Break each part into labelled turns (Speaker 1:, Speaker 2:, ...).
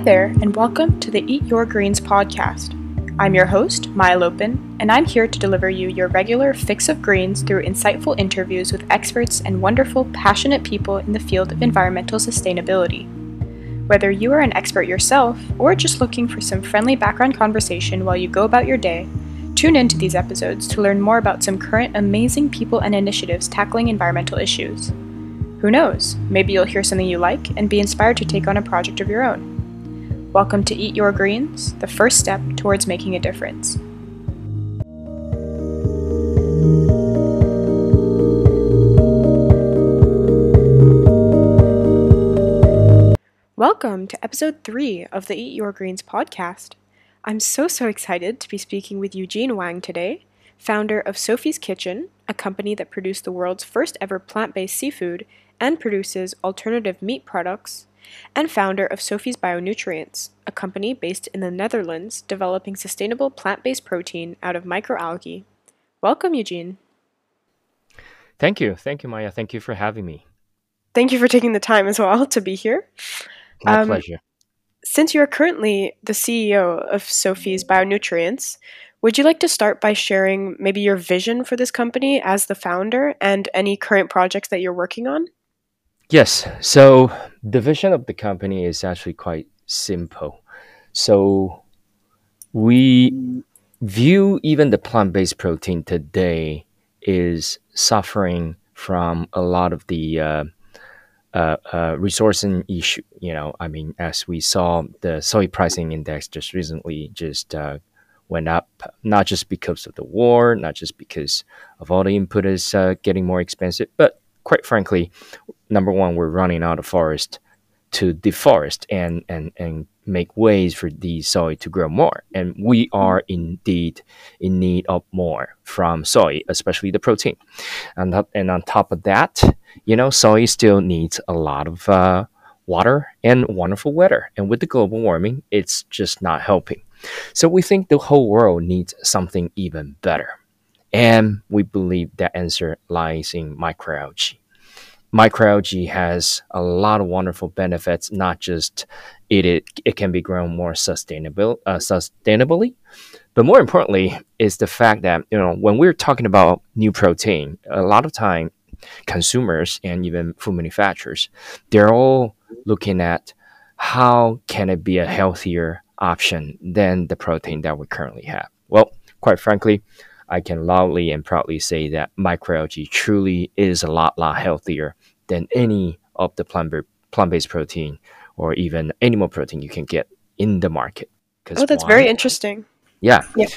Speaker 1: Hi there, and welcome to the Eat Your Greens podcast. I'm your host, Maya Lopin, and I'm here to deliver you your regular fix of greens through insightful interviews with experts and wonderful, passionate people in the field of environmental sustainability. Whether you are an expert yourself or just looking for some friendly background conversation while you go about your day, tune into these episodes to learn more about some current amazing people and initiatives tackling environmental issues. Who knows? Maybe you'll hear something you like and be inspired to take on a project of your own. Welcome to Eat Your Greens, the first step towards making a difference. Welcome to episode 3 of the Eat Your Greens podcast. I'm so, so excited to be speaking with Eugene Wang today, founder of Sophie's Kitchen, a company that produced the world's first ever plant based seafood and produces alternative meat products and founder of Sophie's Bionutrients, a company based in the Netherlands developing sustainable plant based protein out of microalgae. Welcome, Eugene.
Speaker 2: Thank you. Thank you, Maya. Thank you for having me.
Speaker 1: Thank you for taking the time as well to be here.
Speaker 2: My um, pleasure.
Speaker 1: Since you're currently the CEO of Sophie's Bionutrients, would you like to start by sharing maybe your vision for this company as the founder and any current projects that you're working on?
Speaker 2: Yes. So the vision of the company is actually quite simple. So we view even the plant-based protein today is suffering from a lot of the uh, uh, uh, resourcing issue. You know, I mean, as we saw, the soy pricing index just recently just uh, went up, not just because of the war, not just because of all the input is uh, getting more expensive, but quite frankly, number one, we're running out of forest to deforest and, and, and make ways for the soy to grow more. And we are indeed in need of more from soy, especially the protein. And, and on top of that, you know, soy still needs a lot of uh, water and wonderful weather. And with the global warming, it's just not helping. So we think the whole world needs something even better. And we believe that answer lies in microalgae microalgae has a lot of wonderful benefits. Not just it it, it can be grown more sustainable uh, sustainably, but more importantly is the fact that you know when we're talking about new protein, a lot of time consumers and even food manufacturers they're all looking at how can it be a healthier option than the protein that we currently have. Well, quite frankly, I can loudly and proudly say that microalgae truly is a lot, lot healthier than any of the plant based protein or even animal protein you can get in the market.
Speaker 1: Oh, that's very interesting.
Speaker 2: Yeah, yeah,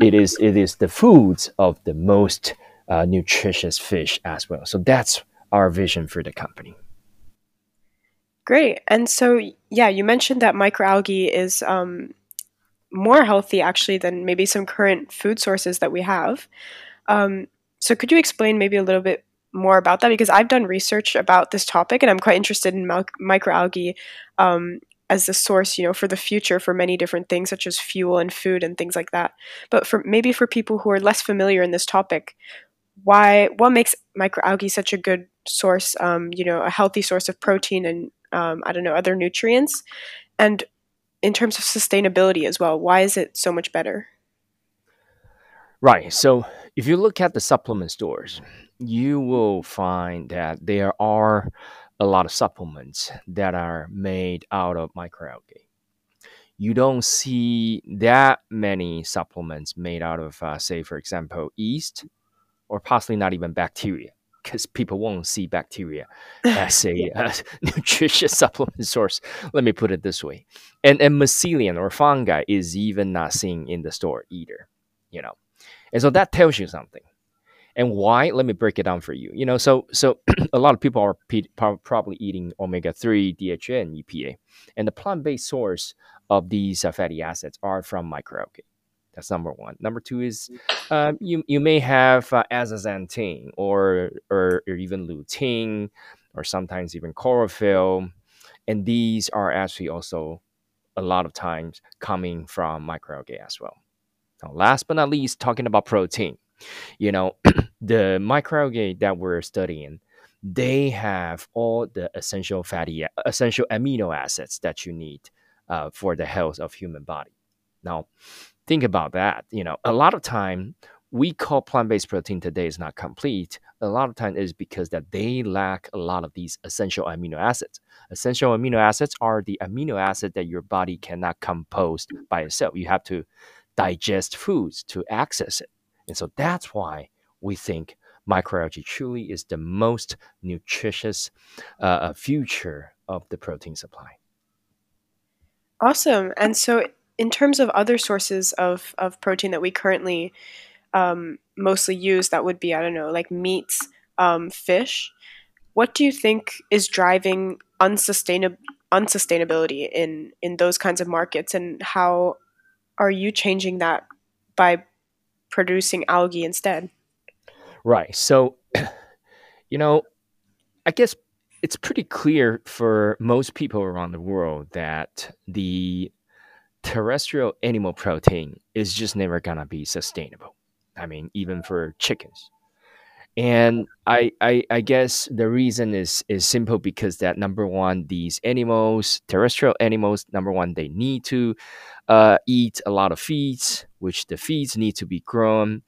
Speaker 2: it is. It is the foods of the most uh, nutritious fish as well. So that's our vision for the company.
Speaker 1: Great. And so, yeah, you mentioned that microalgae is um, more healthy actually than maybe some current food sources that we have. Um, so could you explain maybe a little bit more about that? Because I've done research about this topic and I'm quite interested in microalgae um, as the source, you know, for the future for many different things such as fuel and food and things like that. But for maybe for people who are less familiar in this topic, why what makes microalgae such a good source, um, you know, a healthy source of protein and um, I don't know other nutrients, and in terms of sustainability as well, why is it so much better?
Speaker 2: Right. So if you look at the supplement stores, you will find that there are a lot of supplements that are made out of microalgae. You don't see that many supplements made out of, uh, say, for example, yeast or possibly not even bacteria because people won't see bacteria as a uh, nutritious supplement source. Let me put it this way. And, and mycelium or fungi is even not seen in the store either, you know. And so that tells you something. And why? Let me break it down for you. You know, so so a lot of people are probably eating omega three, DHA, and EPA, and the plant based source of these uh, fatty acids are from microalgae. That's number one. Number two is um, you you may have uh, or, or or even lutein or sometimes even chlorophyll, and these are actually also a lot of times coming from microalgae as well. Now, last but not least, talking about protein, you know, the microalgae that we're studying, they have all the essential fatty essential amino acids that you need uh, for the health of human body. Now, think about that. You know, a lot of time we call plant-based protein today is not complete. A lot of time is because that they lack a lot of these essential amino acids. Essential amino acids are the amino acid that your body cannot compose by itself. You have to digest foods to access it. And so that's why we think microalgae truly is the most nutritious uh, uh, future of the protein supply.
Speaker 1: Awesome. And so, in terms of other sources of, of protein that we currently um, mostly use, that would be, I don't know, like meats, um, fish. What do you think is driving unsustainab- unsustainability in, in those kinds of markets? And how are you changing that by producing algae instead?
Speaker 2: Right. So, you know, I guess it's pretty clear for most people around the world that the terrestrial animal protein is just never gonna be sustainable. I mean, even for chickens. And I, I, I guess the reason is is simple because that number one, these animals, terrestrial animals, number one, they need to uh, eat a lot of feeds, which the feeds need to be grown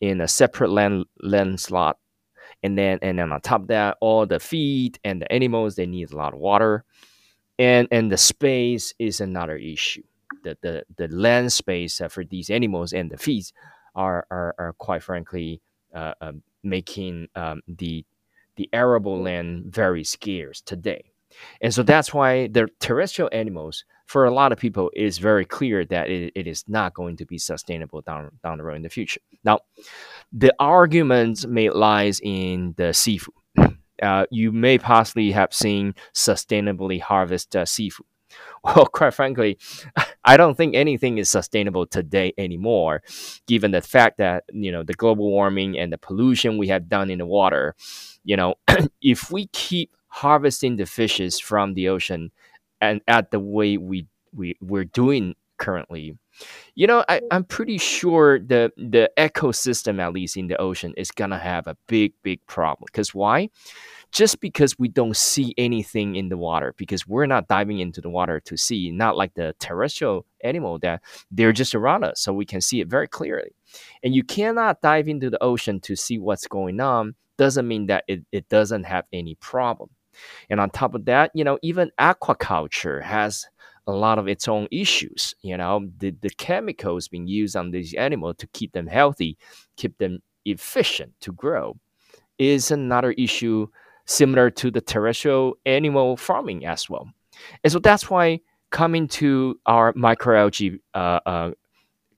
Speaker 2: in a separate land land slot and then and then on top of that all the feed and the animals they need a lot of water and and the space is another issue the the, the land space for these animals and the feeds are are, are quite frankly uh, uh, making um, the the arable land very scarce today and so that's why the terrestrial animals for a lot of people is very clear that it, it is not going to be sustainable down down the road in the future. Now, the argument may lies in the seafood. Uh, you may possibly have seen sustainably harvested uh, seafood. Well, quite frankly, I don't think anything is sustainable today anymore, given the fact that you know the global warming and the pollution we have done in the water. You know, if we keep harvesting the fishes from the ocean and at the way we we we're doing currently you know I, i'm pretty sure the the ecosystem at least in the ocean is gonna have a big big problem because why just because we don't see anything in the water because we're not diving into the water to see not like the terrestrial animal that they're just around us so we can see it very clearly and you cannot dive into the ocean to see what's going on doesn't mean that it, it doesn't have any problem and on top of that, you know, even aquaculture has a lot of its own issues. You know, the, the chemicals being used on these animals to keep them healthy, keep them efficient to grow, is another issue similar to the terrestrial animal farming as well. And so that's why coming to our microalgae uh, uh,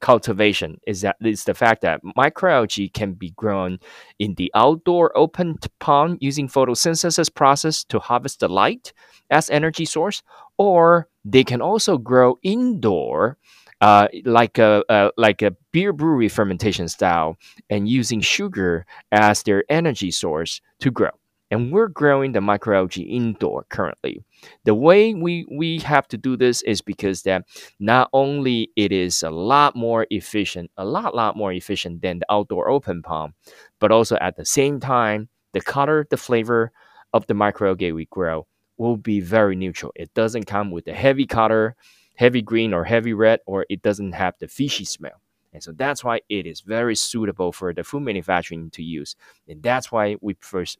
Speaker 2: cultivation is that is the fact that microalgae can be grown in the outdoor open pond using photosynthesis process to harvest the light as energy source, or they can also grow indoor. Uh, like a uh, like a beer brewery fermentation style, and using sugar as their energy source to grow and we're growing the microalgae indoor currently. The way we, we have to do this is because that not only it is a lot more efficient, a lot, lot more efficient than the outdoor open pond, but also at the same time, the color, the flavor of the microalgae we grow will be very neutral. It doesn't come with a heavy color, heavy green or heavy red, or it doesn't have the fishy smell. And so that's why it is very suitable for the food manufacturing to use. And that's why we first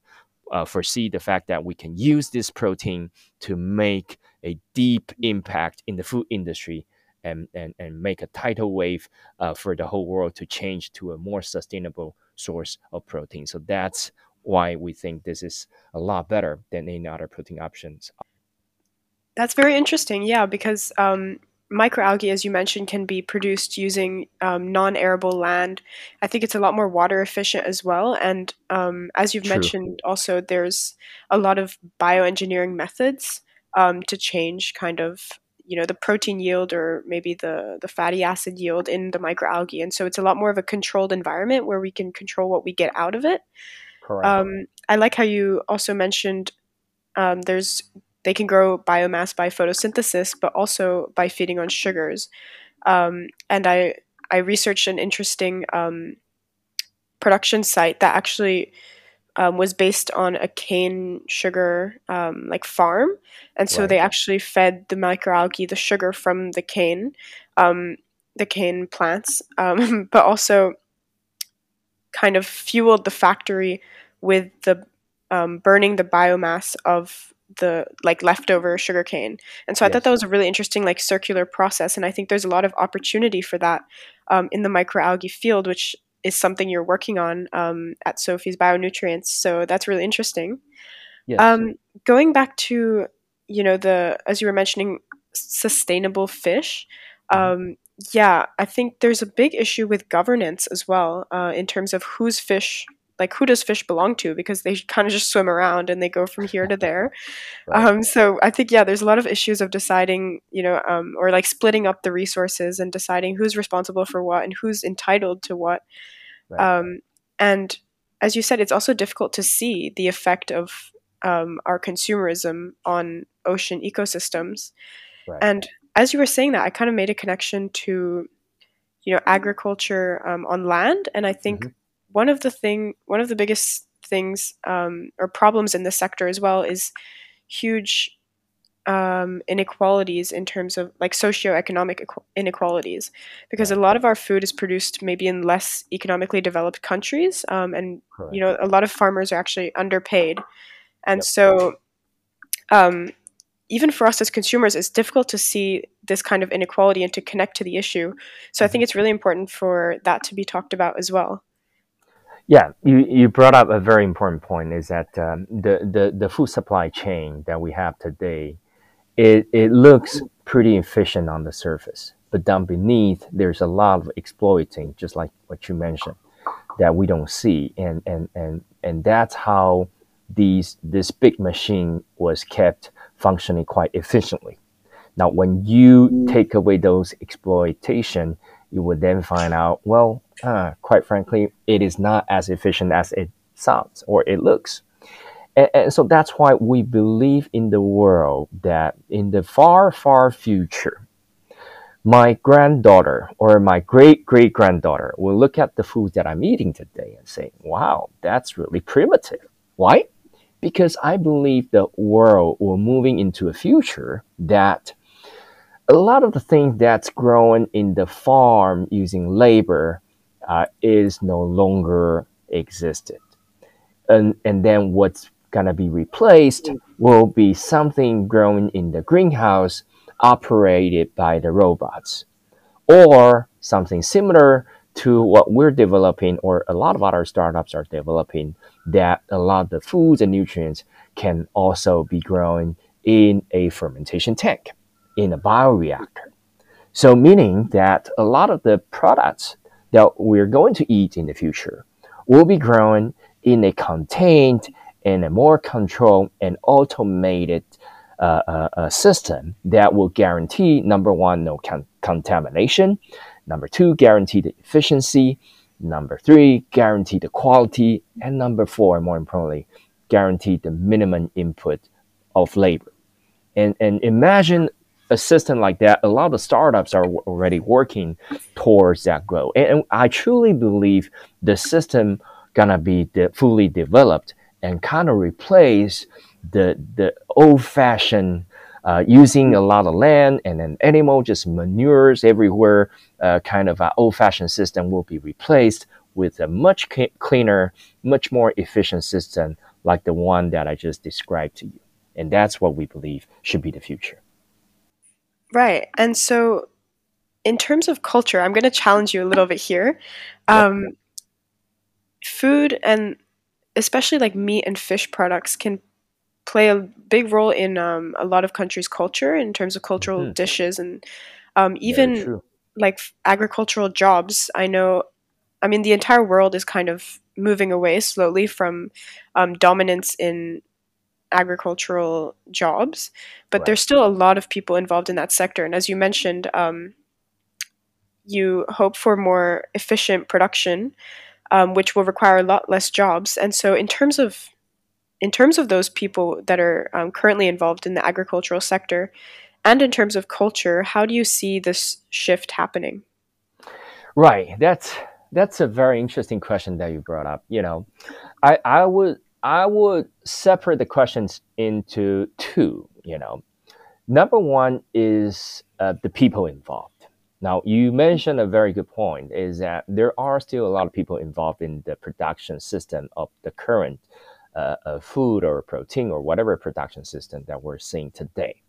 Speaker 2: uh, foresee the fact that we can use this protein to make a deep impact in the food industry and, and, and make a tidal wave uh, for the whole world to change to a more sustainable source of protein. So that's why we think this is a lot better than any other protein options.
Speaker 1: That's very interesting, yeah, because um, microalgae, as you mentioned, can be produced using um, non-arable land. I think it's a lot more water efficient as well. And um, as you've True. mentioned, also there's a lot of bioengineering methods um, to change kind of you know the protein yield or maybe the the fatty acid yield in the microalgae. And so it's a lot more of a controlled environment where we can control what we get out of it. Correct. Um, I like how you also mentioned um, there's they can grow biomass by photosynthesis, but also by feeding on sugars. Um, and I I researched an interesting um, production site that actually um, was based on a cane sugar um, like farm, and so
Speaker 2: Right.
Speaker 1: they actually fed the microalgae the sugar from the cane, um, the cane plants, um, but also kind of fueled the factory with the um, burning the biomass of the like leftover sugarcane. And so I thought that was a really interesting like circular process, and I think there's a lot of opportunity for that um, in the microalgae field, which is something you're working on um, at Sophie's Bionutrients. So that's really interesting.
Speaker 2: Yes.
Speaker 1: Um, going back to you know the as you were mentioning sustainable fish. Um, yeah, I think there's a big issue with governance as well uh, in terms of whose fish, like who does fish belong to, because they kind of just swim around and they go from here to there.
Speaker 2: Right.
Speaker 1: Um, so I think yeah, there's a lot of issues of deciding, you know, um, or like splitting up the resources and deciding who's responsible for what and who's entitled to what.
Speaker 2: Right.
Speaker 1: Um, and as you said, it's also difficult to see the effect of um, our consumerism on ocean ecosystems.
Speaker 2: right.
Speaker 1: And as you were saying that, I kind of made a connection to, you know, agriculture um, on land, and I think
Speaker 2: Mhm.
Speaker 1: One of the thing, one of the biggest things um, or problems in this sector as well is huge um, inequalities in terms of like socioeconomic equ- inequalities, because a lot of our food is produced maybe in less economically developed countries, um, and
Speaker 2: Correct.
Speaker 1: you know a lot of farmers are actually underpaid. And
Speaker 2: Yep.
Speaker 1: so um, even for us as consumers it's difficult to see this kind of inequality and to connect to the issue. So i think it's really important for that to be talked about as well
Speaker 2: Yeah, you, you brought up a very important point is that um, the, the, the food supply chain that we have today, it, it looks pretty efficient on the surface, but down beneath, there's a lot of exploiting, just like what you mentioned, that we don't see. And, and, and, and that's how these, this big machine was kept functioning quite efficiently. Now, when you take away those exploitation, you would then find out, well, uh, quite frankly, it is not as efficient as it sounds or it looks. And, and so that's why we believe in the world that in the far, far future, my granddaughter or my great great granddaughter will look at the food that I'm eating today and say, wow, that's really primitive. Why? Because I believe the world will moving into a future that a lot of the things that's grown in the farm using labor uh, is no longer existed. And, and then what's going to be replaced will be something grown in the greenhouse operated by the robots or something similar to what we're developing or a lot of other startups are developing that a lot of the foods and nutrients can also be grown in a fermentation tank in a bioreactor so meaning that a lot of the products that we're going to eat in the future will be grown in a contained and a more controlled and automated uh, uh, uh, system that will guarantee number one, no con- contamination, number two, guarantee the efficiency, number three, guarantee the quality, and number four, more importantly, guarantee the minimum input of labor. And, and imagine a system like that, a lot of startups are already working towards that goal. And, and I truly believe the system gonna be de- fully developed and kind of replace the the old fashioned uh, using a lot of land and then animal just manures everywhere uh, kind of old fashioned system will be replaced with a much cleaner, much more efficient system like the one that I just described to you. And that's what we believe should be the future.
Speaker 1: Right and so in terms of culture i'm going to challenge you a little bit here um, food and especially like meat and fish products can play a big role in um, a lot of countries' culture in terms of cultural
Speaker 2: Mhm.
Speaker 1: dishes and um, even like agricultural jobs. I know, I mean, the entire world is kind of moving away slowly from um, dominance in agricultural jobs, but
Speaker 2: Right.
Speaker 1: there's still a lot of people involved in that sector. And as you mentioned, um, you hope for more efficient production, um, which will require a lot less jobs. And so, in terms of in terms of those people that are um, currently involved in the agricultural sector, and in terms of culture, how do you see this shift happening?
Speaker 2: Right. That's that's a very interesting question that you brought up. You know, I I would I would separate the questions into two. You know, number one is uh, the people involved. Now, you mentioned a very good point is that there are still a lot of people involved in the production system of the current uh, uh, food or protein or whatever production system that we're seeing today.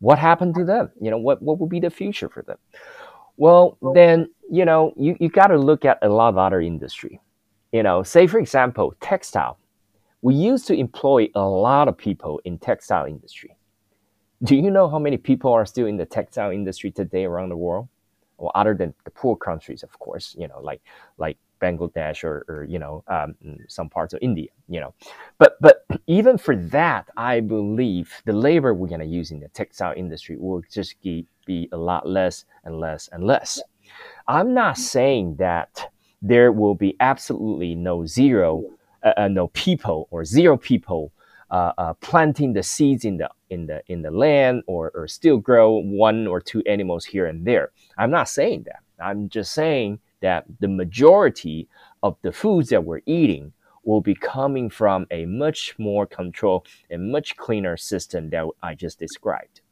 Speaker 2: What happened to them? You know, what, what will be the future for them? Well, then, you know, you, you got to look at a lot of other industry. You know, say, for example, textile. We used to employ a lot of people in textile industry. Do you know how many people are still in the textile industry today around the world? Well, other than the poor countries, of course, you know, like like Bangladesh or, or you know um, some parts of India, you know. But but even for that, I believe the labor we're gonna use in the textile industry will just be, be a lot less and less and less. I'm not saying that there will be absolutely no zero, no people or zero people uh, uh, planting the seeds in the in the in the land or, or still grow one or two animals here and there. I'm not saying that. I'm just saying that the majority of the foods that we're eating will be coming from a much more controlled and much cleaner system that I just described.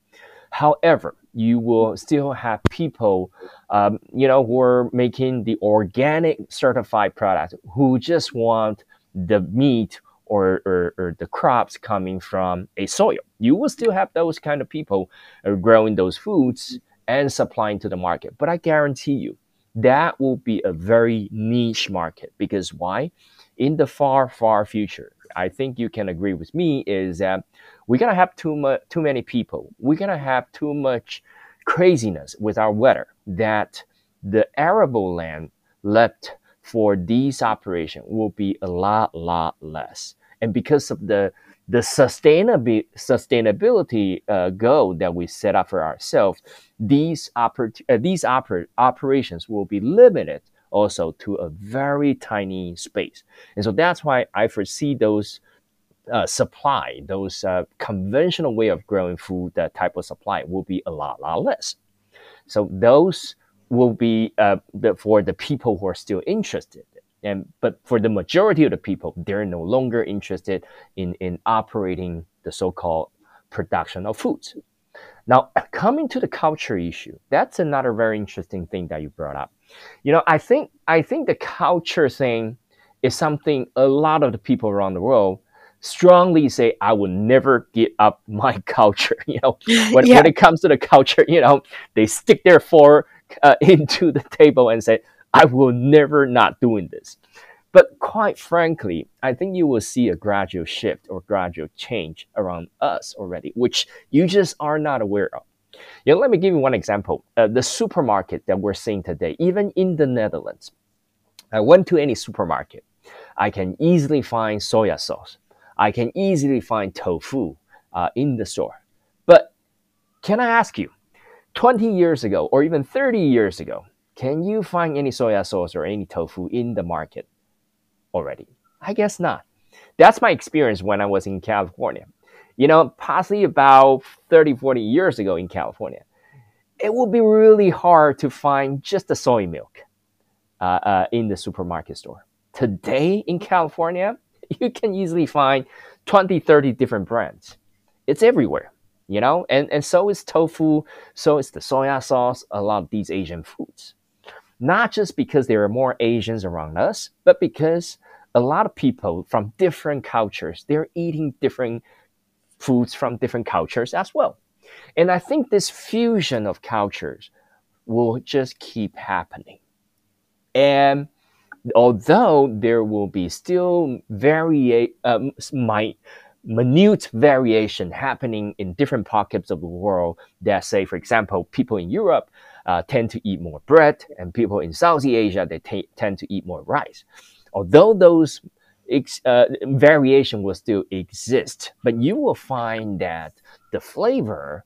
Speaker 2: However, you will still have people, um, you know, who are making the organic certified product who just want the meat or, or, or, the crops coming from a soil. You will still have those kind of people uh, growing those foods and supplying to the market. But I guarantee you, that will be a very niche market because why? In the far, far future, I think you can agree with me is that we're gonna have too much, too many people. We're gonna have too much craziness with our weather that the arable land left for these operations will be a lot, lot less. And because of the the sustainability sustainability uh, goal that we set up for ourselves, these oper- uh, these oper- operations will be limited also to a very tiny space, and so that's why I foresee those uh, supply, those uh, conventional way of growing food, that type of supply will be a lot, lot less. So those will be uh, the, for the people who are still interested and but for the majority of the people, they're no longer interested in, in operating the so-called production of foods. Now, coming to the culture issue, that's another very interesting thing that you brought up. You know, I think I think the culture thing is something a lot of the people around the world strongly say I will never give up my culture. You know, when, yeah. when it comes to the culture, you know, they stick their fork uh, into the table and say, I will never not doing this. But quite frankly, I think you will see a gradual shift or gradual change around us already, which you just are not aware of. You know, let me give you one example. Uh, the supermarket that we're seeing today, even in the Netherlands, I went to any supermarket. I can easily find soya sauce. I can easily find tofu uh, in the store. But can I ask you, 20 years ago or even 30 years ago, can you find any soya sauce or any tofu in the market already? I guess not. That's my experience when I was in California. You know, possibly about 30, 40 years ago in California, it would be really hard to find just the soy milk uh, uh, in the supermarket store. Today in California, you can easily find 20, 30 different brands. It's everywhere, you know, and, and so is tofu, so is the soya sauce, a lot of these Asian foods not just because there are more Asians around us, but because a lot of people from different cultures, they're eating different foods from different cultures as well. And I think this fusion of cultures will just keep happening. And although there will be still very um, my minute variation happening in different pockets of the world that say for example people in europe uh, tend to eat more bread, and people in Southeast Asia they t- tend to eat more rice. Although those ex- uh, variation will still exist, but you will find that the flavor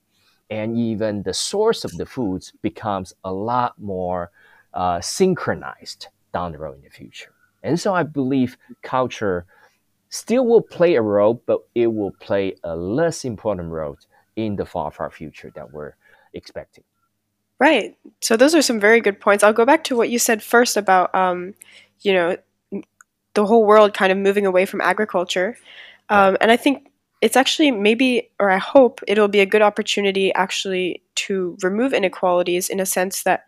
Speaker 2: and even the source of the foods becomes a lot more uh, synchronized down the road in the future. And so I believe culture still will play a role, but it will play a less important role in the far, far future that we're expecting.
Speaker 1: Right. So those are some very good points. I'll go back to what you said first about, um, you know, the whole world kind of moving away from agriculture. Um, and I think it's actually maybe, or I hope it'll be a good opportunity actually to remove inequalities in a sense that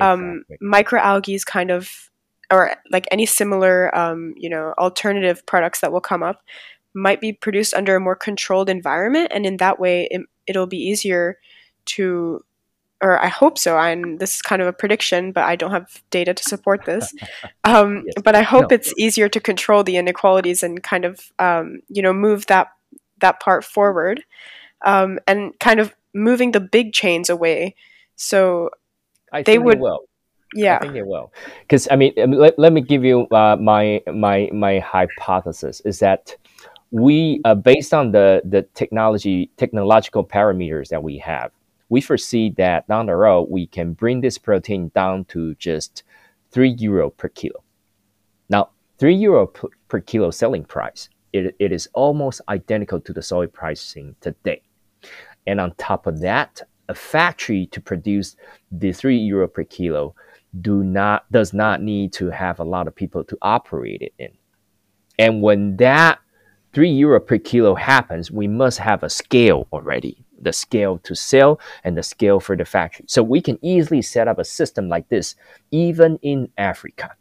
Speaker 1: um, exactly. microalgae kind of, or like any similar, um, you know, alternative products that will come up might be produced under a more controlled environment. And in that way, it, it'll be easier to or I hope so. And this is kind of a prediction, but I don't have data to support this. Um, yes. But I hope no. it's easier to control the inequalities and kind of um, you know move that that part forward, um, and kind of moving the big chains away. So
Speaker 2: I they would. They
Speaker 1: yeah,
Speaker 2: I think they will. Because I mean, um, let, let me give you uh, my my my hypothesis is that we uh, based on the the technology technological parameters that we have we foresee that down the road we can bring this protein down to just three euro per kilo. Now, three euro per kilo selling price, it, it is almost identical to the soy pricing today. And on top of that, a factory to produce the three euro per kilo do not does not need to have a lot of people to operate it in. And when that three euro per kilo happens, we must have a scale already the scale to sell and the scale for the factory. So we can easily set up a system like this, even in Africa.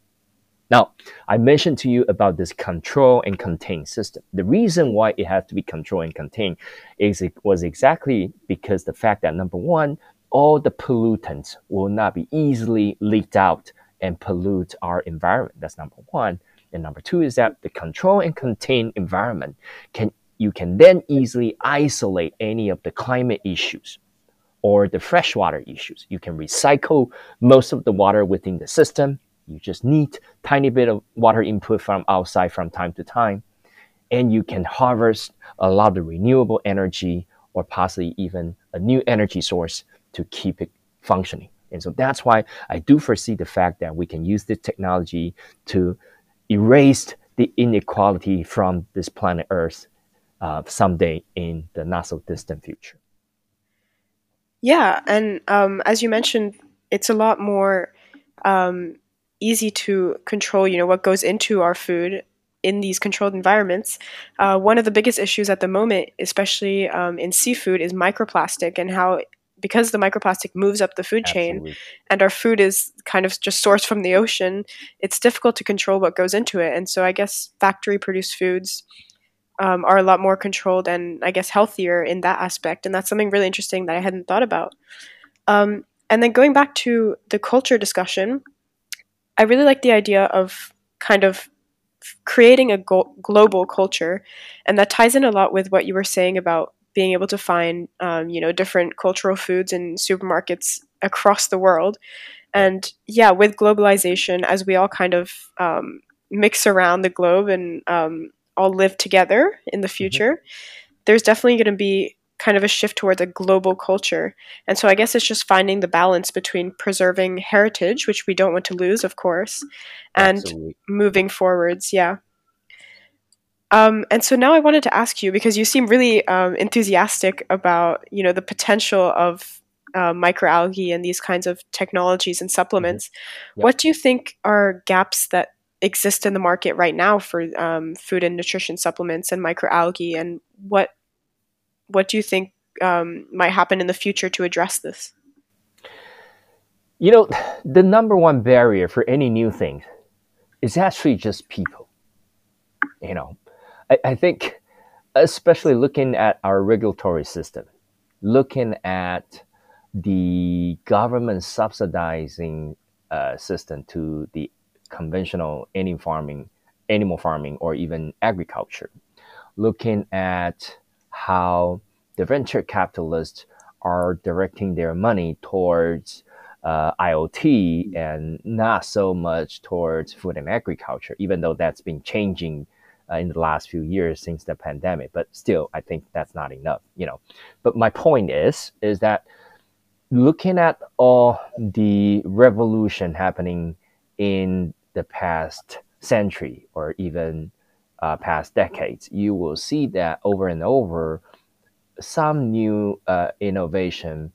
Speaker 2: Now, I mentioned to you about this control and contain system. The reason why it has to be control and contain is it was exactly because the fact that number one, all the pollutants will not be easily leaked out and pollute our environment. That's number one. And number two is that the control and contain environment can you can then easily isolate any of the climate issues or the freshwater issues. You can recycle most of the water within the system. You just need tiny bit of water input from outside from time to time. And you can harvest a lot of renewable energy or possibly even a new energy source to keep it functioning. And so that's why I do foresee the fact that we can use this technology to erase the inequality from this planet Earth uh, someday in the not so distant future.
Speaker 1: Yeah, and um, as you mentioned, it's a lot more um, easy to control. You know what goes into our food in these controlled environments. Uh, one of the biggest issues at the moment, especially um, in seafood, is microplastic and how because the microplastic moves up the food Absolutely. chain and our food is kind of just sourced from the ocean, it's difficult to control what goes into it. And so I guess factory produced foods um, are a lot more controlled and I guess healthier in that aspect. And that's something really interesting that I hadn't thought about. Um, and then going back to the culture discussion, I really like the idea of kind of creating a go- global culture, and that ties in a lot with what you were saying about being able to find, um, you know, different cultural foods in supermarkets across the world. And yeah, with globalization, as we all kind of um, mix around the globe and um, all live together in the mm-hmm. future, mm-hmm. there's definitely going to be kind of a shift towards a global culture. And so I guess it's just finding the balance between preserving heritage, which we don't want to lose, of course, and Absolutely. moving forwards. Yeah. Um, and so now I wanted to ask you because you seem really um, enthusiastic about you know the potential of uh, microalgae and these kinds of technologies and supplements. Mm-hmm. Yep. What do you think are gaps that exist in the market right now for um, food and nutrition supplements and microalgae, and what what do you think um, might happen in the future to address this?
Speaker 2: You know, the number one barrier for any new thing is actually just people. You know, I, I think, especially looking at our regulatory system, looking at the government subsidizing uh, system to the conventional animal farming, animal farming, or even agriculture. Looking at how the venture capitalists are directing their money towards uh, IoT and not so much towards food and agriculture, even though that's been changing uh, in the last few years since the pandemic. But still, I think that's not enough, you know. But my point is, is that looking at all the revolution happening in the past century or even uh, past decades, you will see that over and over, some new uh, innovation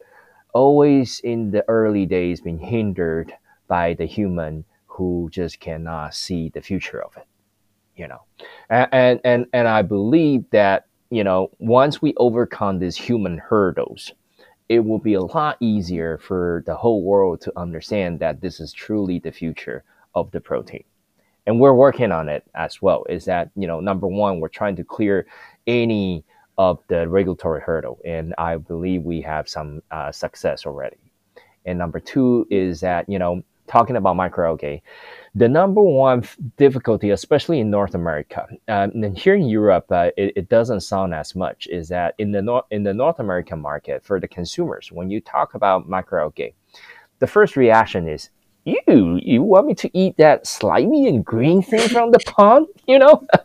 Speaker 2: always in the early days been hindered by the human who just cannot see the future of it. You know, and and and I believe that you know once we overcome these human hurdles, it will be a lot easier for the whole world to understand that this is truly the future of the protein. And we're working on it as well. Is that you know number one we're trying to clear any of the regulatory hurdle and i believe we have some uh, success already. And number two is that you know talking about microalgae the number one difficulty especially in north america um, and here in europe uh, it, it, doesn't sound as much is that in the north in the north american market for the consumers when you talk about microalgae the first reaction is you you want me to eat that slimy and green thing from the pond? You know?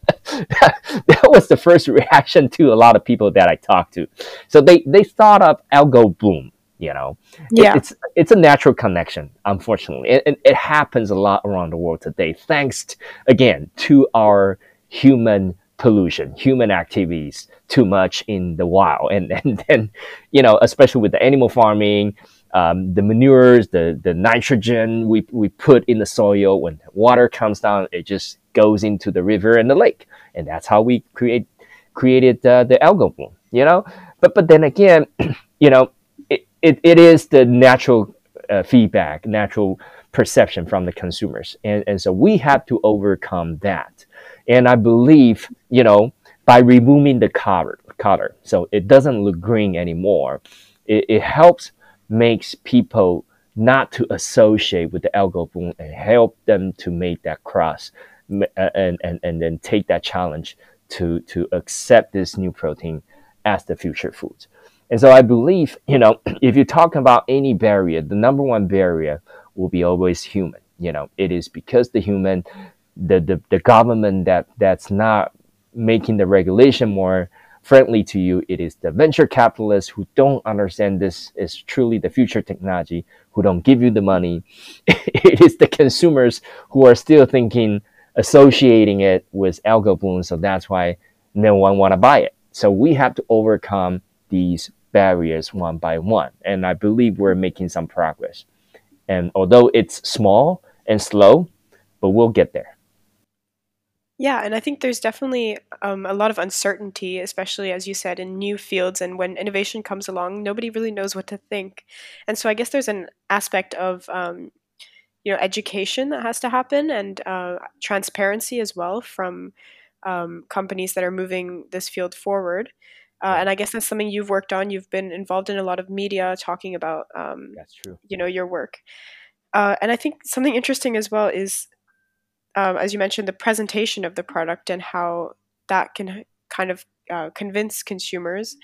Speaker 2: That, was the first reaction to a lot of people that i talked to. So they they thought of algal bloom you know
Speaker 1: yeah
Speaker 2: it, it's it's a natural connection unfortunately and it, it, happens a lot around the world today thanks to, again to our human pollution human activities too much in the wild and and then you know especially with the animal farming um, the manures, the, the nitrogen we, we put in the soil, when water comes down, it just goes into the river and the lake. And that's how we create created uh, the algal bloom, you know? But, but then again, you know, it, it, is the natural uh, feedback, natural perception from the consumers. And, and so we have to overcome that. And I believe, you know, by removing the color, color so it doesn't look green anymore, it, it helps makes people not to associate with the algal bloom and help them to make that cross uh, and, and, and then take that challenge to, to accept this new protein as the future foods. And so I believe, you know, if you talk about any barrier, the number one barrier will be always human. You know, it is because the human, the, the, the government that, that's not making the regulation more friendly to you. It is the venture capitalists who don't understand this is truly the future technology, who don't give you the money. it is the consumers who are still thinking, associating it with algal bloom. So that's why no one want to buy it. So we have to overcome these barriers one by one. And I believe we're making some progress. And although it's small and slow, but we'll get there.
Speaker 1: Yeah, and I think there's definitely um, a lot of uncertainty, especially as you said, in new fields. And when innovation comes along, nobody really knows what to think. And so I guess there's an aspect of um, you know education that has to happen and uh, transparency as well from um, companies that are moving this field forward. Uh, and I guess that's something you've worked on. You've been involved in a lot of media talking about um,
Speaker 2: that's true.
Speaker 1: You know your work. Uh, and I think something interesting as well is um, as you mentioned, the presentation of the product and how that can kind of uh, convince consumers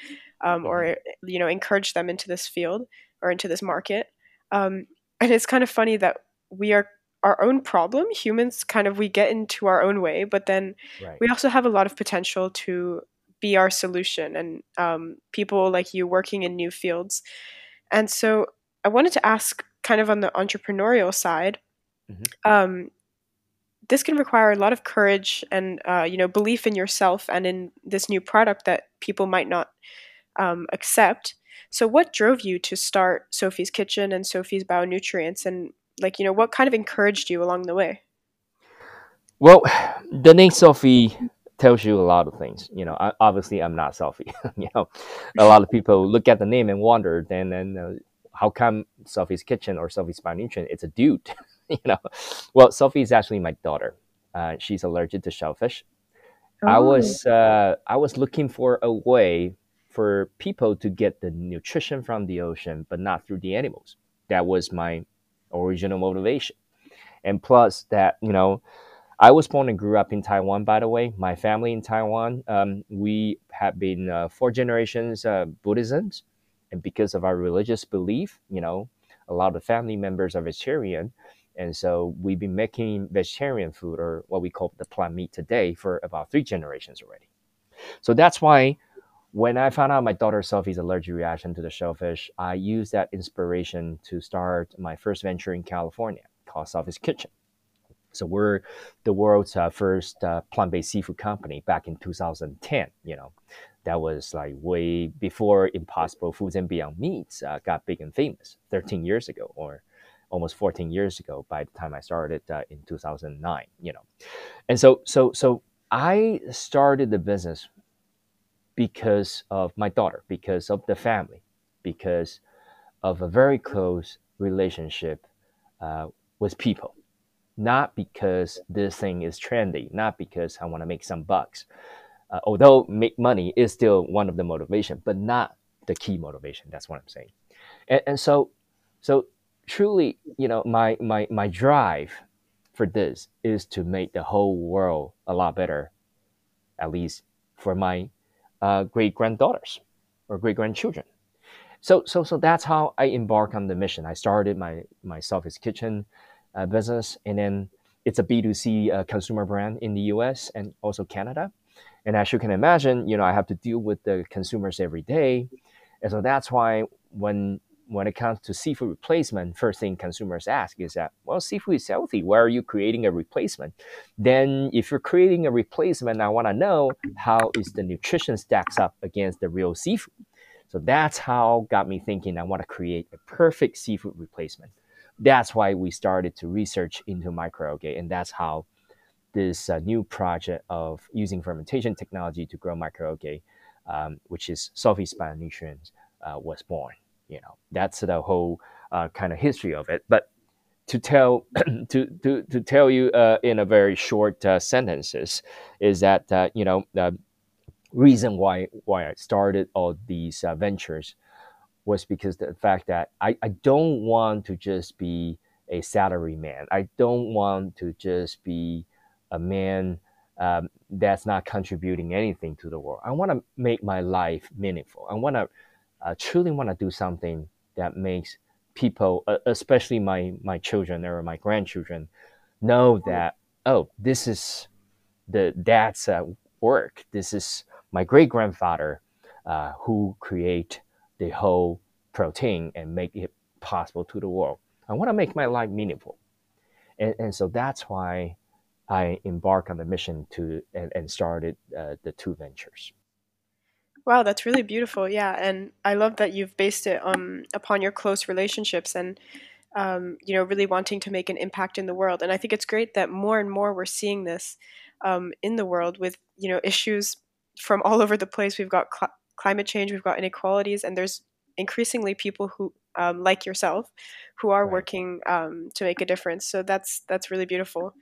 Speaker 1: um, or mm-hmm. you know encourage them into this field or into this market. Um, and it's kind of funny that we are our own problem. Humans kind of we get into our own way, but then right. we also have a lot of potential to be our solution and um, people like you working in new fields. And so I wanted to ask, kind of on the entrepreneurial side, mm-hmm. um, this can require a lot of courage and uh, you know belief in yourself and in this new product that people might not um, accept. So, what drove you to start Sophie's Kitchen and Sophie's Bionutrients, and like you know, what kind of encouraged you along the way?
Speaker 2: Well, the name Sophie tells you a lot of things. You know, I, obviously I'm not Sophie. you know, a lot of people look at the name and wonder, then then uh, how come Sophie's Kitchen or Sophie's Bionutrient? It's a dude. you know, well, Sophie is actually my daughter. Uh, she's allergic to shellfish. Oh. I was uh, I was looking for a way for people to get the nutrition from the ocean, but not through the animals. That was my original motivation. And plus that, you know, I was born and grew up in Taiwan, by the way. My family in Taiwan, um, we have been uh, four generations uh, Buddhisms. And because of our religious belief, you know, a lot of family members are vegetarian. And so we've been making vegetarian food or what we call the plant meat today for about three generations already. So that's why when I found out my daughter Sophie's allergic reaction to the shellfish, I used that inspiration to start my first venture in California called Sophie's Kitchen. So we're the world's uh, first uh, plant-based seafood company back in 2010. You know, that was like way before Impossible Foods and Beyond Meats uh, got big and famous 13 years ago, or almost 14 years ago by the time I started uh, in 2009, you know. And so, so, so I started the business because of my daughter, because of the family, because of a very close relationship uh, with people. Not because this thing is trendy, not because I want to make some bucks. Uh, although make money is still one of the motivation, but not the key motivation. That's what I'm saying. And, and so, so truly, you know, my my my drive for this is to make the whole world a lot better, at least for my uh, great granddaughters or great grandchildren. So, so, so that's how I embark on the mission. I started my my Sophie's Kitchen uh, business, and then it's a B2C uh, consumer brand in the US and also Canada. And as you can imagine, you know, I have to deal with the consumers every day. And so that's why when when it comes to seafood replacement, first thing consumers ask is that, well, seafood is healthy. Why are you creating a replacement? Then, if you're creating a replacement, I want to know how is the nutrition stacks up against the real seafood. So that's how got me thinking. I want to create a perfect seafood replacement. That's why we started to research into microalgae, and that's how this uh, new project of using fermentation technology to grow microalgae, um, which is Sophie's Bionutrients, uh, was born you know? That's the whole uh, kind of history of it. But to tell to, to, to tell you uh, in a very short uh, sentences is that uh, you know the reason why why I started all these ventures was because the fact that I, I don't want to just be a salary man. I don't want to just be a man um, that's not contributing anything to the world. I want to make my life meaningful. I want to uh, truly want to do something that makes people, uh, especially my my children or my grandchildren, know that oh, this is the dad's uh, work. This is my great grandfather uh, who create the whole protein and make it possible to the world. I want to make my life meaningful, and, and so that's why I embarked on the mission to and, and started uh, the two ventures.
Speaker 1: Wow, that's really beautiful. Yeah, and I love that you've based it um, upon your close relationships and um, you know really wanting to make an impact in the world. And I think it's great that more and more we're seeing this um, in the world with you know issues from all over the place. We've got cl- climate change, we've got inequalities, and there's increasingly people who um, like yourself who are right. working um, to make a difference. So that's that's really beautiful.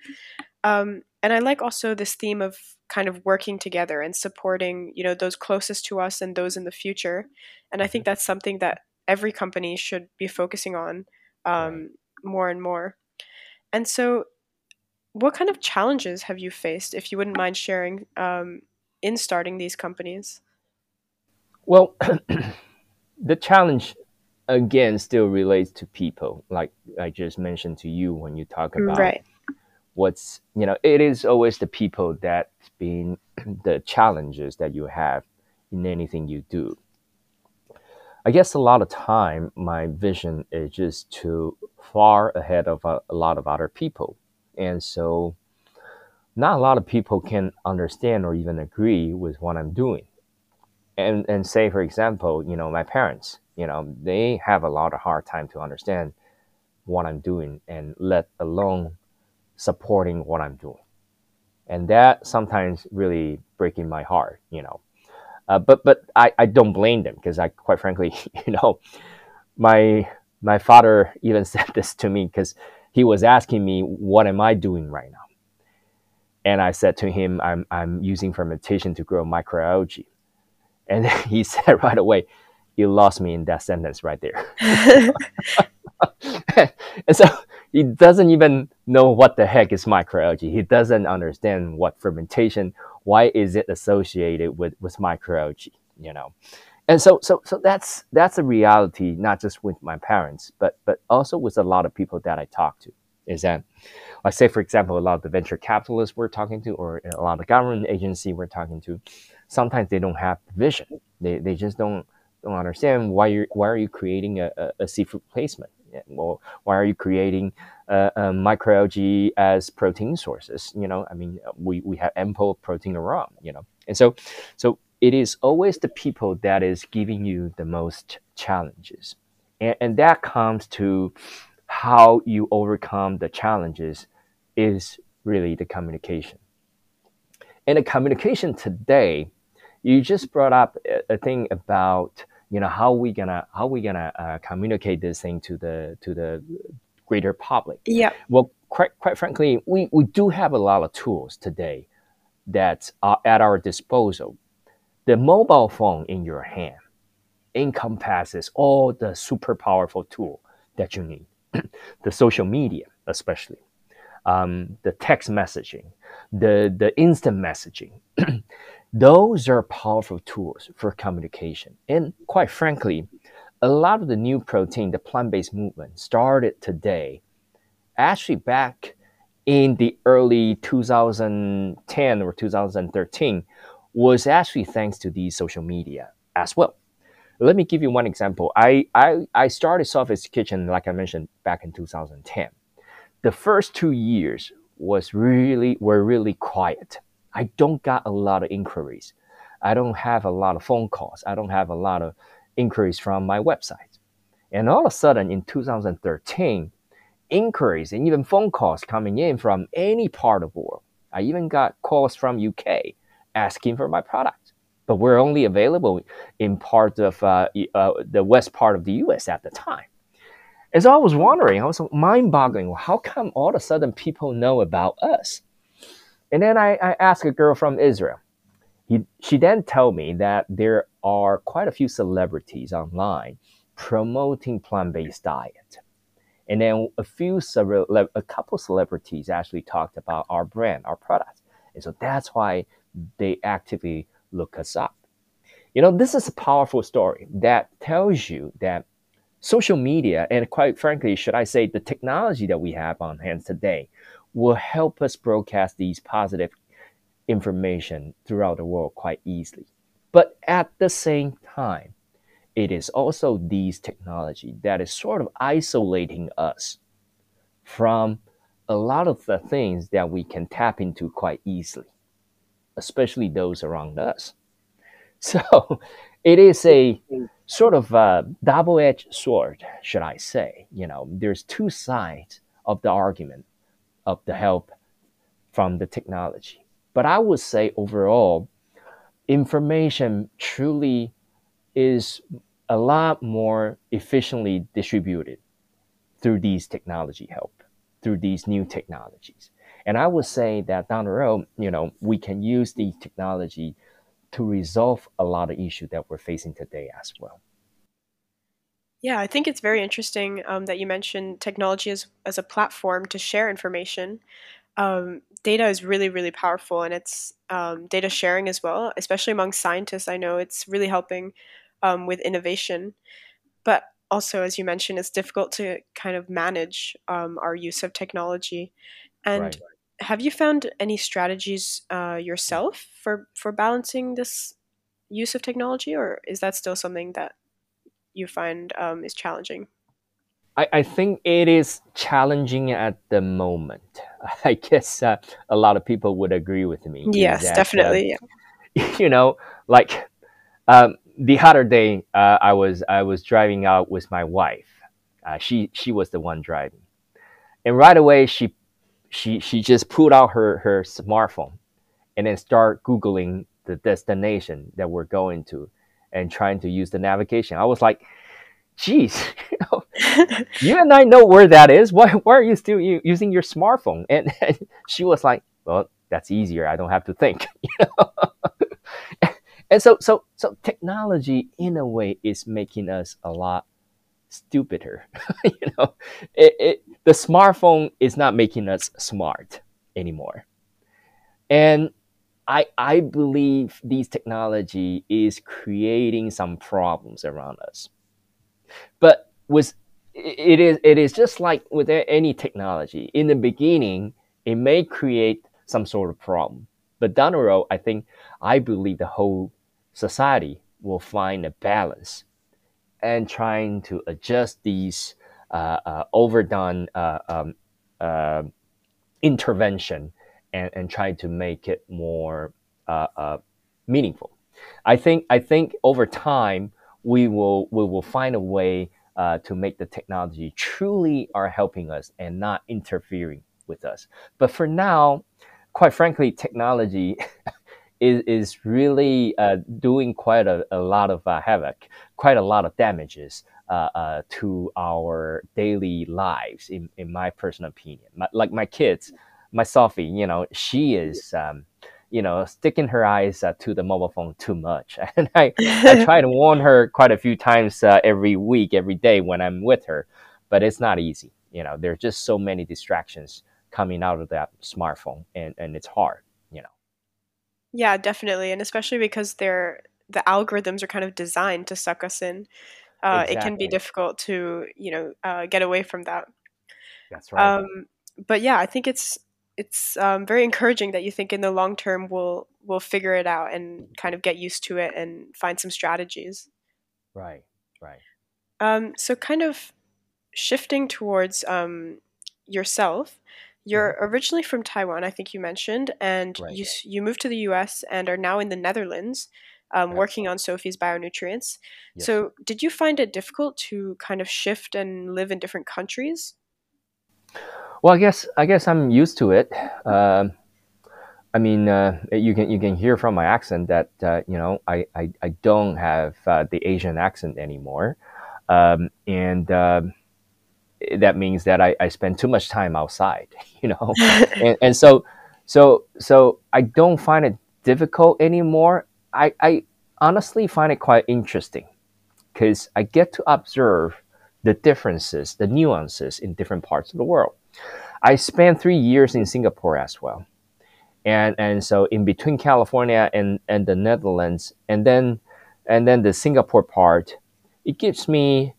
Speaker 1: Um, and I like also this theme of kind of working together and supporting, you know, those closest to us and those in the future. And I think mm-hmm. that's something that every company should be focusing on um, more and more. And so, what kind of challenges have you faced, if you wouldn't mind sharing, um, in starting these companies?
Speaker 2: Well, the challenge again still relates to people, like I just mentioned to you when you talk mm, about right. what's you know it is always the people that's been the challenges that you have in anything you do. I guess a lot of time my vision is just too far ahead of a, a lot of other people. And so not a lot of people can understand or even agree with what i'm doing and and say for example you know my parents you know they have a lot of hard time to understand what i'm doing and let alone supporting what I'm doing. And that sometimes really breaking my heart, you know. Uh, but but I, I don't blame them because I quite frankly, you know, my my father even said this to me because he was asking me what am I doing right now, and I said to him I'm I'm using fermentation to grow microalgae, and he said right away, you lost me in that sentence right there. and so he doesn't even know what the heck is microalgae. He doesn't understand what fermentation, why is it associated with, with microalgae, you know. And so so so that's that's a reality, not just with my parents, but but also with a lot of people that I talk to. Is that I say for example, a lot of the venture capitalists we're talking to or a lot of the government agency we're talking to, sometimes they don't have vision. They they just don't don't understand why you why are you creating a, a, a seafood placement well, why are you creating uh, uh, microalgae as protein sources? You know, I mean, we, we have ample protein around, you know. And so, so it is always the people that is giving you the most challenges. And, and that comes to how you overcome the challenges is really the communication. And the communication today, you just brought up a, a thing about you know how we gonna how we gonna uh, communicate this thing to the to the greater public.
Speaker 1: Yeah.
Speaker 2: Well, quite quite frankly, we we do have a lot of tools today that are at our disposal. The mobile phone in your hand encompasses all the super powerful tool that you need. the social media, especially, um, the text messaging, the the instant messaging. Those are powerful tools for communication. And quite frankly, a lot of the new protein, the plant-based movement, started today, actually back in the early 2010 or 2013, was actually thanks to these social media as well. Let me give you one example. I, I, I started Sophie's Kitchen, like I mentioned, back in 2010. The first two years was really were really quiet. I don't got a lot of inquiries. I don't have a lot of phone calls. I don't have a lot of inquiries from my website. And all of a sudden in 2013, inquiries and even phone calls coming in from any part of the world. I even got calls from UK asking for my product, but we're only available in part of uh, uh, the west part of the US at the time. As I was wondering, I was mind boggling, well, how come all of a sudden people know about us? And then I, I asked a girl from Israel. He, she then told me that there are quite a few celebrities online promoting plant-based diet. And then a few, a couple celebrities actually talked about our brand, our product. And so that's why they actively look us up. You know, this is a powerful story that tells you that social media, and quite frankly, should I say, the technology that we have on hand today, will help us broadcast these positive information throughout the world quite easily. But at the same time, it is also these technology that is sort of isolating us from a lot of the things that we can tap into quite easily, especially those around us. So it is a sort of a double-edged sword, should I say. You know, there's two sides of the argument of the help from the technology. But I would say overall, information truly is a lot more efficiently distributed through these technology help, through these new technologies. And I would say that down the road, you know, we can use the technology to resolve a lot of issues that we're facing today as well.
Speaker 1: Yeah, I think it's very interesting um, that you mentioned technology as, as a platform to share information. Um, data is really, really powerful, and it's um, data sharing as well, especially among scientists. I know it's really helping um, with innovation. But also, as you mentioned, it's difficult to kind of manage um, our use of technology. And right. have you found any strategies uh, yourself for, for balancing this use of technology, or is that still something that you find um, is challenging?
Speaker 2: I, I think it is challenging at the moment. I guess uh, a lot of people would agree with me.
Speaker 1: Yes, that, definitely. Uh,
Speaker 2: yeah. You know, like um, the other day, uh, I was I was driving out with my wife. Uh, she she was the one driving, and right away she she she just pulled out her her smartphone, and then start googling the destination that we're going to and trying to use the navigation. I was like, geez, you, know, you and I know where that is. Why, why are you still using your smartphone? And, and, she was like, well, that's easier. I don't have to think. You know? and so, so, so technology in a way is making us a lot stupider. you know, it, it, the smartphone is not making us smart anymore. And I, I believe these technology is creating some problems around us. But with it is it is just like with any technology. In the beginning, it may create some sort of problem, but down the road, I think I believe the whole society will find a balance and trying to adjust these uh, uh, overdone uh, um, uh, intervention and, and try to make it more uh, uh, meaningful. I think I think over time we will we will find a way uh, to make the technology truly are helping us and not interfering with us. But for now, quite frankly, technology is, is really uh, doing quite a, a lot of uh, havoc, quite a lot of damages uh, to our daily lives, in, in my personal opinion. My, like my kids, my Sophie, you know, she is. Um, you know, sticking her eyes uh, to the mobile phone too much. And I, I try to warn her quite a few times uh, every week, every day when I'm with her, but it's not easy. You know, there's just so many distractions coming out of that smartphone, and, and it's hard. You know.
Speaker 1: Yeah, definitely, and especially because they're the algorithms are kind of designed to suck us in. Uh, exactly. It can be difficult to you know uh, get away from that.
Speaker 2: That's right.
Speaker 1: Um, but yeah, I think it's it's um, very encouraging that you think in the long term we'll we'll figure it out and kind of get used to it and find some strategies.
Speaker 2: Right. Right.
Speaker 1: Um, so kind of shifting towards um, yourself. You're mm-hmm. originally from Taiwan, I think you mentioned, and right. you you moved to the U.S. and are now in the Netherlands, um, working on Sophie's bionutrients. Yes. So, did you find it difficult to kind of shift and live in different countries?
Speaker 2: Well, I guess I guess I'm used to it. Uh, I mean, uh, you can you can hear from my accent that uh, you know I, I, I don't have uh, the Asian accent anymore, um, and um, that means that I, I spend too much time outside, you know, and, and so so so I don't find it difficult anymore. I, I honestly find it quite interesting because I get to observe the differences, the nuances in different parts of the world. I spent three years in Singapore as well. And, and so in between California and, and the Netherlands and then and then the Singapore part, it gives me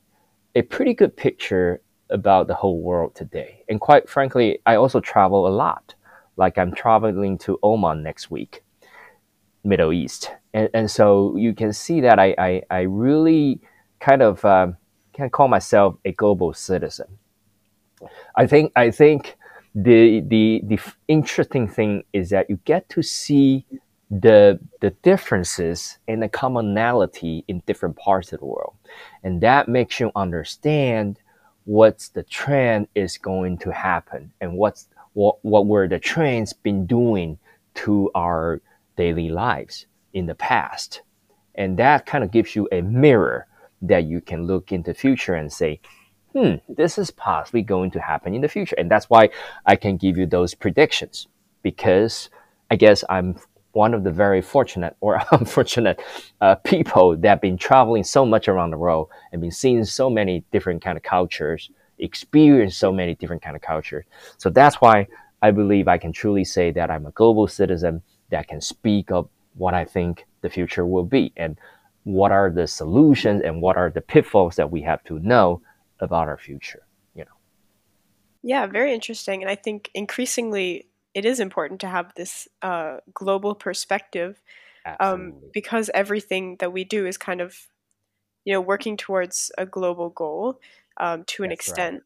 Speaker 2: a pretty good picture about the whole world today. And quite frankly, I also travel a lot. Like I'm traveling to Oman next week, Middle East. And, and so you can see that I, I, I really kind of uh, can call myself a global citizen. I think I think the the the interesting thing is that you get to see the the differences and the commonality in different parts of the world, and that makes you understand what's the trend is going to happen and what's what what were the trends been doing to our daily lives in the past, and that kind of gives you a mirror that you can look into future and say hmm, this is possibly going to happen in the future. And that's why I can give you those predictions because I guess I'm one of the very fortunate or unfortunate uh, people that have been traveling so much around the world and been seeing so many different kind of cultures, experience so many different kind of cultures. So that's why I believe I can truly say that I'm a global citizen that can speak of what I think the future will be and what are the solutions and what are the pitfalls that we have to know about our future you know?
Speaker 1: Yeah very interesting and i think increasingly it is important to have this uh, global perspective um, because everything that we do is kind of you know working towards a global goal um, to an That's extent. Right.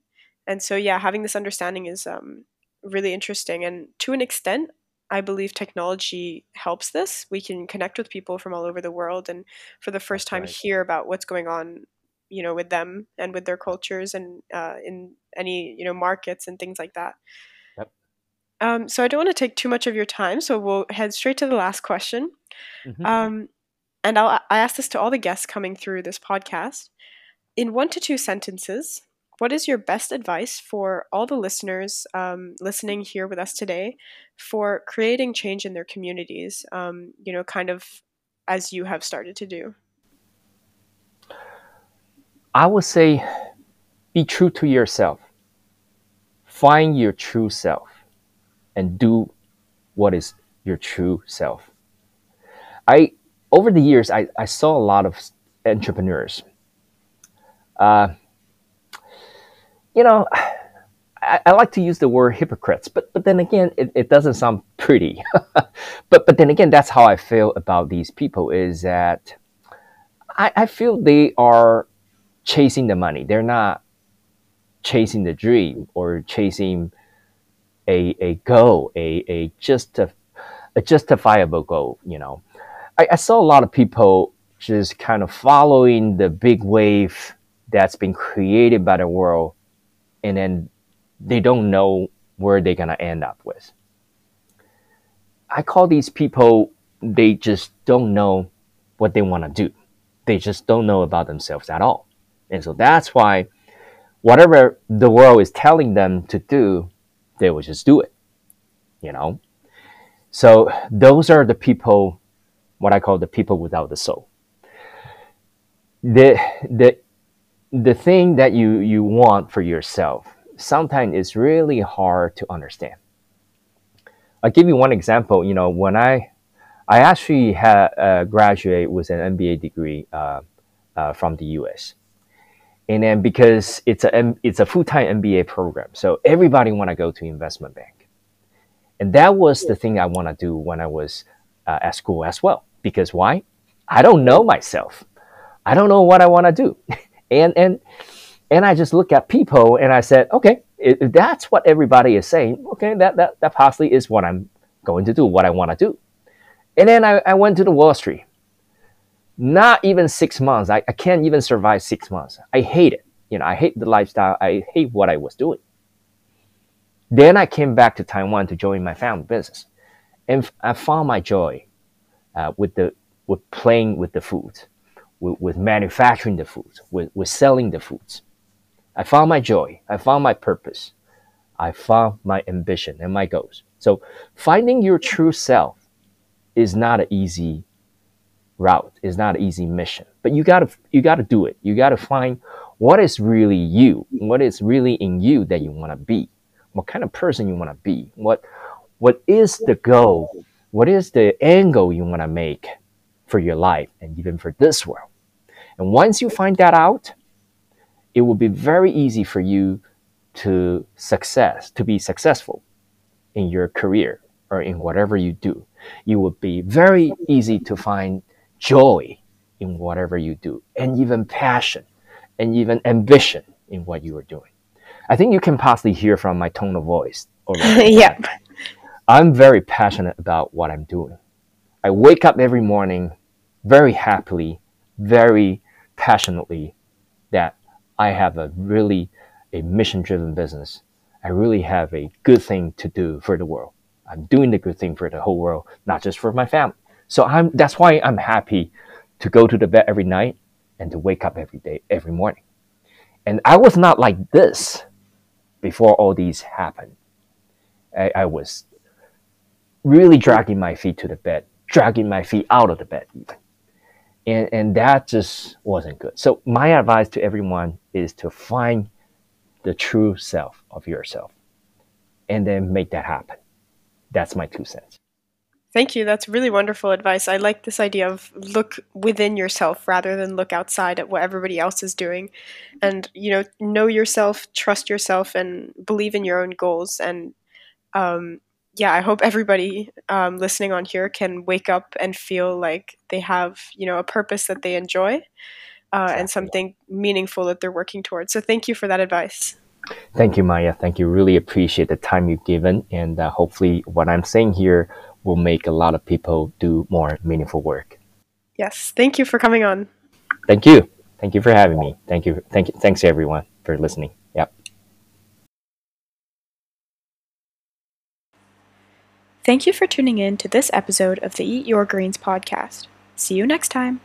Speaker 1: and so yeah having this understanding is um, really interesting and to an extent I believe technology helps this. We can connect with people from all over the world and for the first time right. hear about what's going on you know with them and with their cultures and uh, in any you know markets and things like that. Yep. Um, so I don't want to take too much of your time, so we'll head straight to the last question. Mm-hmm. Um, and I'll I ask this to all the guests coming through this podcast. In one to two sentences, what is your best advice for all the listeners um, listening here with us today for creating change in their communities? Um, you know, kind of as you have started to do.
Speaker 2: I would say be true to yourself. Find your true self and do what is your true self. I over the years I, I saw a lot of entrepreneurs. Uh, you know, I, I, like to use the word hypocrites, but but then again, it, it doesn't sound pretty. but but then again, that's how I feel about these people. Is that I, I feel they are chasing the money. They're not chasing the dream or chasing a, a goal, a, a, just a, a justifiable goal, you know. I, I saw a lot of people just kind of following the big wave that's been created by the world and then they don't know where they're going to end up with. I call these people they just don't know what they want to do. They just don't know about themselves at all. And so that's why whatever the world is telling them to do, they will just do it. You know? So those are the people, what I call the people without the soul. The the the thing that you, you want for yourself sometimes is really hard to understand. I'll give you one example. You know, when I I actually had uh, with an MBA degree uh, uh, from the U.S. And then because it's a it's a full time MBA program, so everybody want to go to investment bank, and that was the thing I want to do when I was uh, at school as well. Because why? I don't know myself. I don't know what I want to do, and and and I just look at people and I said, okay, if that's what everybody is saying, okay, that that that possibly is what I'm going to do, what I want to do. And then I, I went to the Wall Street. Not even six months. I, I can't even survive six months. I hate it. You know, I hate the lifestyle. I hate what I was doing. Then I came back to Taiwan to join my family business. And I found my joy uh, with the with playing with the food, with, with manufacturing the food, with, with selling the foods. I found my joy. I found my purpose. I found my ambition and my goals. So finding your true self is not an easy route. It's not an easy mission. But you gotta you gotta do it. You gotta find what is really you, what is really in you that you want to be, what kind of person you want to be, what what is the goal, what is the angle you want to make for your life and even for this world. And once you find that out, it will be very easy for you to success, to be successful in your career or in whatever you do it will be very easy to find joy in whatever you do, and even passion, and even ambition in what you are doing. I think you can possibly hear from my tone of voice.
Speaker 1: yep.
Speaker 2: I'm very passionate about what I'm doing. I wake up every morning very happily, very passionately that I have a really a mission driven business. I really have a good thing to do for the world. I'm doing the good thing for the whole world, not just for my family. So I'm that's why I'm happy to go to the bed every night and to wake up every day, every morning. And I was not like this before all these happened. I, I was really dragging my feet to the bed, dragging my feet out of the bed even. And, and that just wasn't good. So my advice to everyone is to find the true self of yourself and then make that happen that's my two cents.
Speaker 1: Thank you. That's really wonderful advice. I like this idea of look within yourself rather than look outside at what everybody else is doing. And, you know, know yourself, trust yourself, and believe in your own goals. And, um, yeah, I hope everybody um, listening on here can wake up and feel like they have, you know, a purpose that they enjoy uh, exactly. and something meaningful that they're working towards. So thank you for that advice.
Speaker 2: Thank you, Maya. Thank you. Really appreciate the time you've given. And uh, hopefully, what I'm saying here will make a lot of people do more meaningful work.
Speaker 1: Yes. Thank you for coming on.
Speaker 2: Thank you. Thank you for having me. Thank you. Thank you. Thanks, everyone, for listening. Yep.
Speaker 1: Thank you for tuning in to this episode of the Eat Your Greens podcast. See you next time.